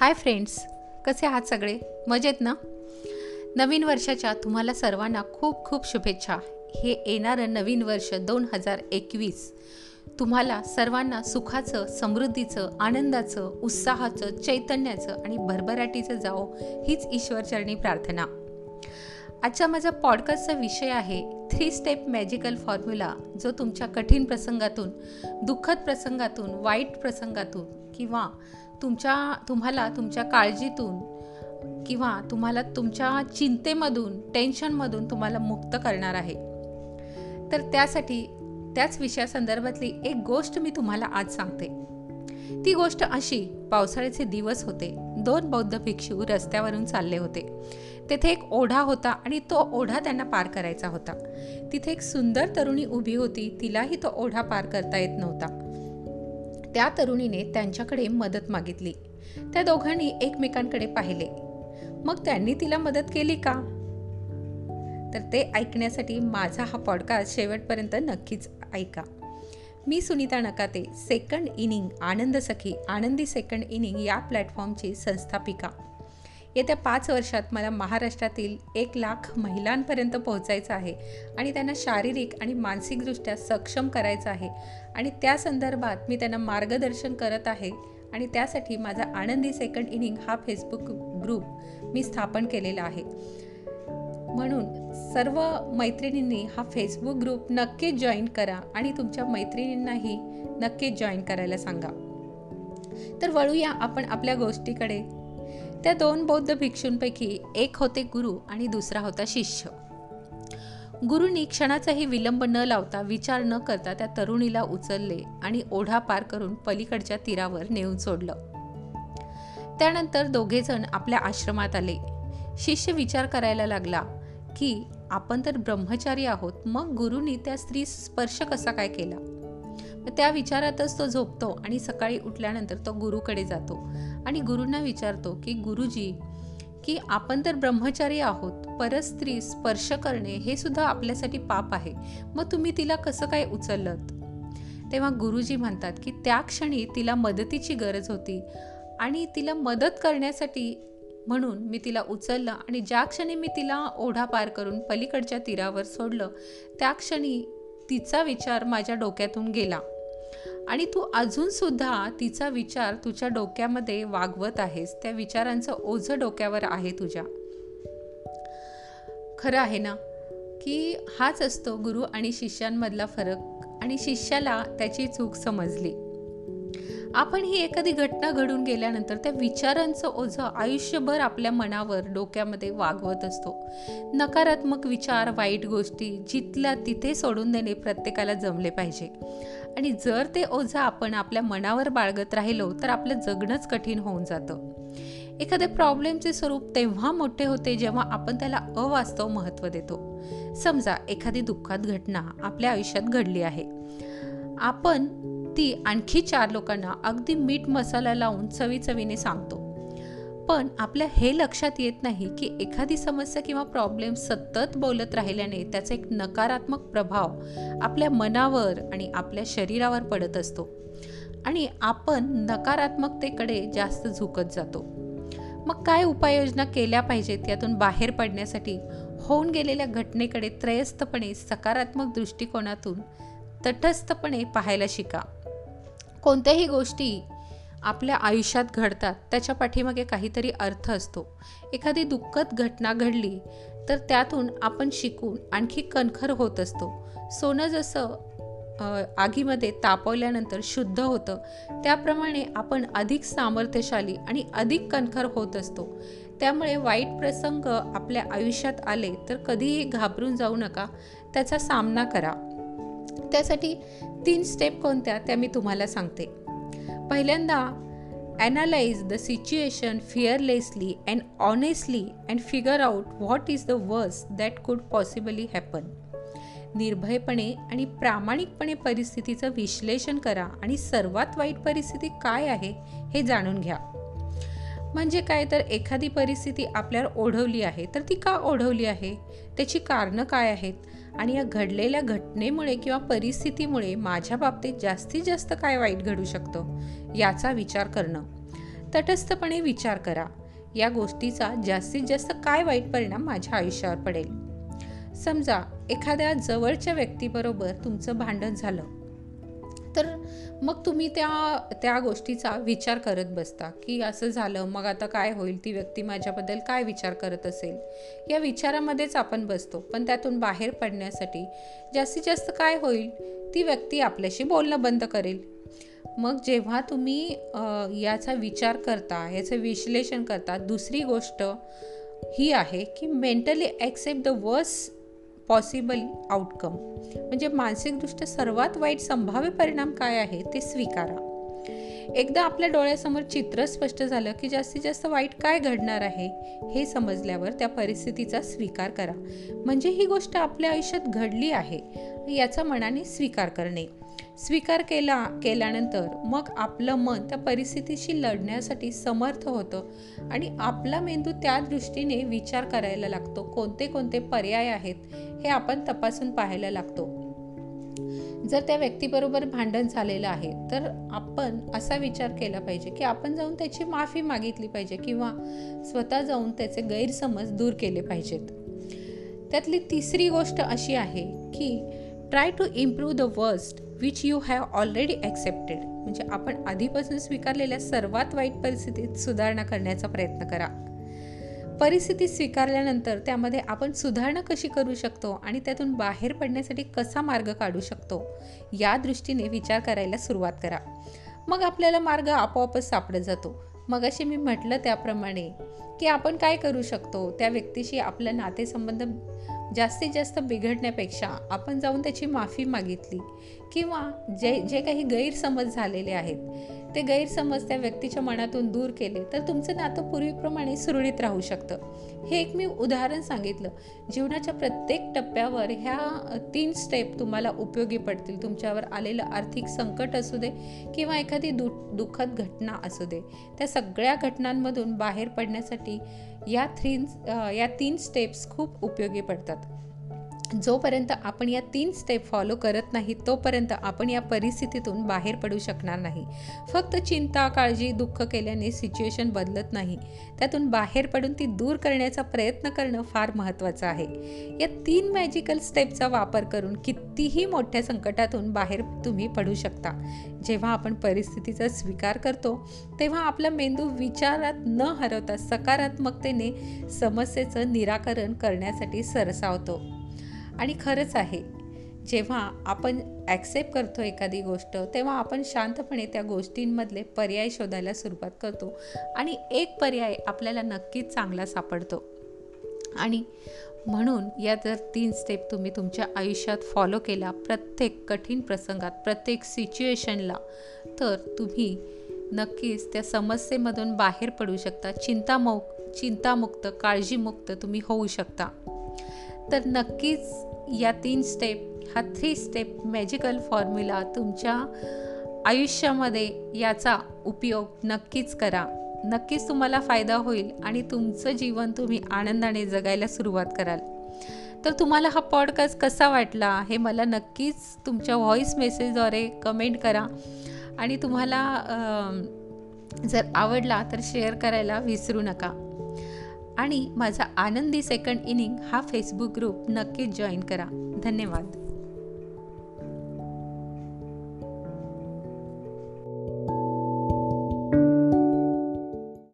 Hi friends कसे आहात सगळे? मजेत ना? नवीन वर्षाच्या तुम्हाला सर्वांना खूप खूप शुभेच्छा. हे येणारं नवीन वर्ष दोन हजार एकवीस. तुम्हाला सर्वांना सुखाचं समृद्धीचं आनंदाचं उत्साहाचं चैतन्याचं आणि भरभराटीचं जावो हीच ईश्वरचरणी प्रार्थना. आजचा माझा पॉडकास्टचा विषय आहे थ्री स्टेप मॅजिकल फॉर्म्युला जो तुमच्या कठीण प्रसंगातून दुःखद प्रसंगातून वाईट प्रसंगातून किंवा तुमच्या तुम्हाला तुमच्या काळजीतून किंवा तुम्हाला तुमच्या चिंतेमधून टेन्शनमधून तुम्हाला मुक्त करणार आहे. तर त्यासाठी त्याच विषयासंदर्भातली एक गोष्ट मी तुम्हाला आज सांगते. ती गोष्ट अशी पावसाळ्याचे दिवस होते. दोन बौद्ध भिक्षू रस्त्यावरून चालले होते. तेथे एक ओढा होता आणि तो ओढा त्यांना पार करायचा होता. तिथे एक सुंदर तरुणी उभी होती. तिलाही तो ओढा पार करता येत नव्हता. त्या तरुणीने त्यांच्याकडे मदत मागितली. त्या दोघांनी एकमेकांकडे पाहिले. मग त्यांनी तिला मदत केली का? तर ते ऐकण्यासाठी माझा हा पॉडकास्ट शेवटपर्यंत नक्कीच ऐका. मी Sunita Nakate second inning Anand Sakhi Anandi second inning या प्लॅटफॉर्मची संस्थापिका. येत्या पाच वर्षात मला महाराष्ट्रातील एक लाख महिलांपर्यंत पोहोचायचं आहे आणि त्यांना शारीरिक आणि मानसिकदृष्ट्या सक्षम करायचं आहे. आणि त्या संदर्भात मी त्यांना मार्गदर्शन करत आहे आणि त्यासाठी माझा आनंदी सेकंड इनिंग हा फेसबुक ग्रुप मी स्थापन केलेला आहे. म्हणून सर्व मैत्रिणींनी हा फेसबुक ग्रुप नक्कीच जॉईन करा आणि तुमच्या मैत्रिणींनाही नक्की जॉईन करायला सांगा. तर वळूया आपण आपल्या गोष्टीकडे. त्या दोन बौद्ध भिक्षूंपैकी एक होते गुरु आणि दुसरा होता शिष्य. गुरुनी क्षणाचाही विलंब न लावता विचार न करता त्या तरुणीला उचलले आणि ओढा पार करून पलीकडच्या तीरावर नेऊन सोडलं. त्यानंतर दोघेजण आपल्या आश्रमात आले. शिष्य विचार करायला लागला की आपण तर ब्रह्मचारी आहोत मग गुरुनी त्या स्त्री स्पर्श कसा काय केला? त्या विचारातच तो झोपतो आणि सकाळी उठल्यानंतर तो गुरुकडे जातो. आणि गुरुंना विचारतो की गुरुजी की आपण तर ब्रह्मचारी आहोत परस्त्री स्पर्श करणे हे सुद्धा आपल्यासाठी पाप आहे. मग तुम्ही तिला कसं काय उचललत? तेव्हा गुरुजी म्हणतात की त्या क्षणी तिला मदतीची गरज होती आणि तिला मदत करण्यासाठी म्हणून मी तिला उचललं आणि ज्या क्षणी मी तिला ओढा पार करून पलीकडच्या तीरावर सोडलं त्या क्षणी तिचा विचार माझ्या डोक्यातून गेला. आणि तू अजूनसुद्धा तिचा विचार तुझ्या डोक्यामध्ये वागवत आहेस. त्या विचारांचं ओझं डोक्यावर आहे तुझ्या. खरं आहे ना की हाच असतो गुरु आणि शिष्यांमधला फरक. आणि शिष्याला त्याची चूक समजली. आपण ही एखादी घटना घडून गेल्यानंतर त्या विचारांचं ओझं आयुष्यभर आपल्या मनावर डोक्यामध्ये वागवत असतो. नकारात्मक विचार वाईट गोष्टी जिथल्या तिथे सोडून देणे प्रत्येकाला जमले पाहिजे. आणि जर ते ओझं आपण आपल्या मनावर बाळगत राहिलो तर आपलं जगणंच कठीण होऊन जातं. एखाद्या प्रॉब्लेमचे स्वरूप तेव्हा मोठे होते जेव्हा आपण त्याला अवास्तव महत्त्व देतो. समजा एखादी दुःखात घटना आपल्या आयुष्यात घडली आहे. आपण ती आणखी चार लोकांना अगदी मीठ मसाला लावून चवी चवीने सांगतो. पण आपल्या हे लक्षात येत नाही की एखादी समस्या किंवा प्रॉब्लेम सतत बोलत राहिल्याने त्याचा एक नकारात्मक प्रभाव आपल्या मनावर आणि आपल्या शरीरावर पडत असतो. आणि आपण नकारात्मकतेकडे जास्त झुकत जातो. मग काय उपाययोजना केल्या पाहिजेत यातून बाहेर पडण्यासाठी? होऊन गेलेल्या घटनेकडे त्रयस्थपणे सकारात्मक दृष्टिकोनातून तटस्थपणे पाहायला शिका. कोणत्याही गोष्टी आपल्या आयुष्यात घडतात त्याच्या पाठीमागे काहीतरी अर्थ असतो. एखादी दुःखद घटना घडली तर त्यातून आपण शिकून आणखी कणखर होत असतो. सोनं जसं आगीमध्ये तापवल्यानंतर शुद्ध होतं त्याप्रमाणे आपण अधिक सामर्थ्यशाली आणि अधिक कणखर होत असतो. त्यामुळे वाईट प्रसंग आपल्या आयुष्यात आले तर कधीही घाबरून जाऊ नका त्याचा सामना करा. त्यासाठी तीन स्टेप कोणत्या त्या मी तुम्हाला सांगते. पहिल्यांदा analyse the situation fearlessly and honestly and figure out what is the worse that could possibly happen निर्भयपणे आणि प्रामाणिकपणे परिस्थितीचं विश्लेषण करा आणि सर्वात वाईट परिस्थिती काय आहे हे जाणून घ्या. म्हणजे काय? तर एखादी परिस्थिती आपल्यावर ओढवली आहे तर ती का ओढवली आहे? त्याची कारणं काय आहेत? आणि या घडलेल्या घटनेमुळे किंवा परिस्थितीमुळे माझ्या बाबतीत जास्तीत जास्त काय वाईट घडू शकतं याचा विचार करणं. तटस्थपणे विचार करा. या गोष्टीचा जास्तीत जास्त काय वाईट परिणाम माझ्या आयुष्यावर पडेल? समजा एखाद्या जवळच्या व्यक्तीबरोबर तुमचं भांडण झालं. तर मग तुम्ही त्या त्या गोष्टीचा विचार करत बसता की असं झालं मग आता काय होईल? ती व्यक्ती माझ्याबद्दल काय विचार करत असेल? या विचारामध्येच आपण बसतो. पण त्यातून बाहेर पडण्यासाठी जास्तीत जास्त काय होईल? ती व्यक्ती आपल्याशी बोलणं बंद करेल. मग जेव्हा तुम्ही याचा विचार करता याचं विश्लेषण करता दुसरी गोष्ट ही आहे की mentally accept the worst possible outcome म्हणजे मानसिकदृष्ट्या सर्वात वाईट संभाव्य परिणाम काय आहे ते स्वीकारा. एकदा आपल्या डोळ्यासमोर चित्र स्पष्ट झालं की जास्तीत जास्त वाईट काय घडणार आहे हे समजल्यावर त्या परिस्थितीचा स्वीकार करा. म्हणजे ही गोष्ट आपल्या आयुष्यात घडली आहे याचा मनाने स्वीकार करणे. स्वीकार केला केल्यानंतर मग आपलं मन त्या परिस्थितीशी लढण्यासाठी समर्थ होतं आणि आपला मेंदू त्या दृष्टीने विचार करायला लागतो कोणते कोणते पर्याय आहेत हे आपण तपासून पाहायला लागतो. जर त्या व्यक्तीबरोबर भांडण झालेलं आहे तर आपण असा विचार केला पाहिजे की आपण जाऊन त्याची माफी मागितली पाहिजे किंवा स्वतः जाऊन त्याचे गैरसमज दूर केले पाहिजेत. त्यातली तिसरी गोष्ट अशी आहे की try to improve the worst which you have already accepted म्हणजे आपण आधीपासून स्वीकारलेल्या सर्वात वाईट परिस्थितीत सुधारणा करण्याचा प्रयत्न करा. परिस्थिती स्वीकारल्यानंतर त्यामध्ये आपण सुधारणा कशी करू शकतो आणि त्यातून बाहेर पडण्यासाठी कसा मार्ग काढू शकतो या दृष्टीने विचार करायला सुरुवात करा. मग आपल्याला मार्ग आपोआपच सापडत जातो. मग असे मी म्हटलं त्याप्रमाणे की आपण काय करू शकतो त्या व्यक्तीशी आपलं नातेसंबंध जास्तीत जास्त बिघडण्यापेक्षा आपण जाऊन त्याची माफी मागितली. किंवा जे जे काही गैरसमज झालेले आहेत ते गैरसमज त्या व्यक्तीच्या मनातून दूर केले तर तुमचं नातं पूर्वीप्रमाणे सुरळीत राहू शकतं. हे एक मी उदाहरण सांगितलं. जीवनाच्या प्रत्येक टप्प्यावर ह्या तीन स्टेप तुम्हाला उपयोगी पडतील. तुमच्यावर आलेलं आर्थिक संकट असू दे किंवा एखादी दु दुःखद घटना असू दे. त्या सगळ्या घटनांमधून बाहेर पडण्यासाठी या थ्री या तीन स्टेप्स खूप उपयोगी पडतात. जोपर्यंत आपण या तीन स्टेप फॉलो करत नाही तोपर्यंत आपण या परिस्थितीतून बाहेर पडू शकणार नाही. फक्त चिंता काळजी दुःख केल्याने सिच्युएशन बदलत नाही. त्यातून बाहेर पडून ती दूर करण्याचा प्रयत्न करणं फार महत्त्वाचं आहे. या तीन मॅजिकल स्टेपचा वापर करून कितीही मोठ्या संकटातून बाहेर तुम्ही पडू शकता. जेव्हा आपण परिस्थितीचा स्वीकार करतो तेव्हा आपला मेंदू विचारात न हरवता सकारात्मकतेने समस्येचं निराकरण करण्यासाठी सरसावतो. आणि खरंच आहे. जेव्हा आपण ॲक्सेप्ट करतो एखादी गोष्ट तेव्हा आपण शांतपणे त्या गोष्टींमधले पर्याय शोधायला सुरुवात करतो आणि एक पर्याय आपल्याला नक्कीच चांगला सापडतो. आणि म्हणून या जर तीन स्टेप तुम्ही तुमच्या आयुष्यात फॉलो केला प्रत्येक कठीण प्रसंगात प्रत्येक सिच्युएशनला तर तुम्ही नक्कीच त्या समस्येमधून बाहेर पडू शकता. चिंतामो चिंतामुक्त काळजीमुक्त तुम्ही होऊ शकता. तर नक्कीच या तीन स्टेप हा थ्री स्टेप मॅजिकल फॉर्म्युला तुमच्या आयुष्यामध्ये याचा उपयोग नक्कीच करा. नक्कीच तुम्हाला फायदा होईल आणि तुमचं जीवन तुम्ही आनंदाने जगायला सुरुवात कराल. तर तुम्हाला हा पॉडकास्ट कसा वाटला हे मला नक्कीच तुमच्या व्हॉईस मेसेजद्वारे कमेंट करा. आणि तुम्हाला जर आवडला तर शेअर करायला विसरू नका. आणि माझा आनंदी सेकंड इनिंग हा फेसबुक ग्रुप नक्कीच जॉईन करा. धन्यवाद.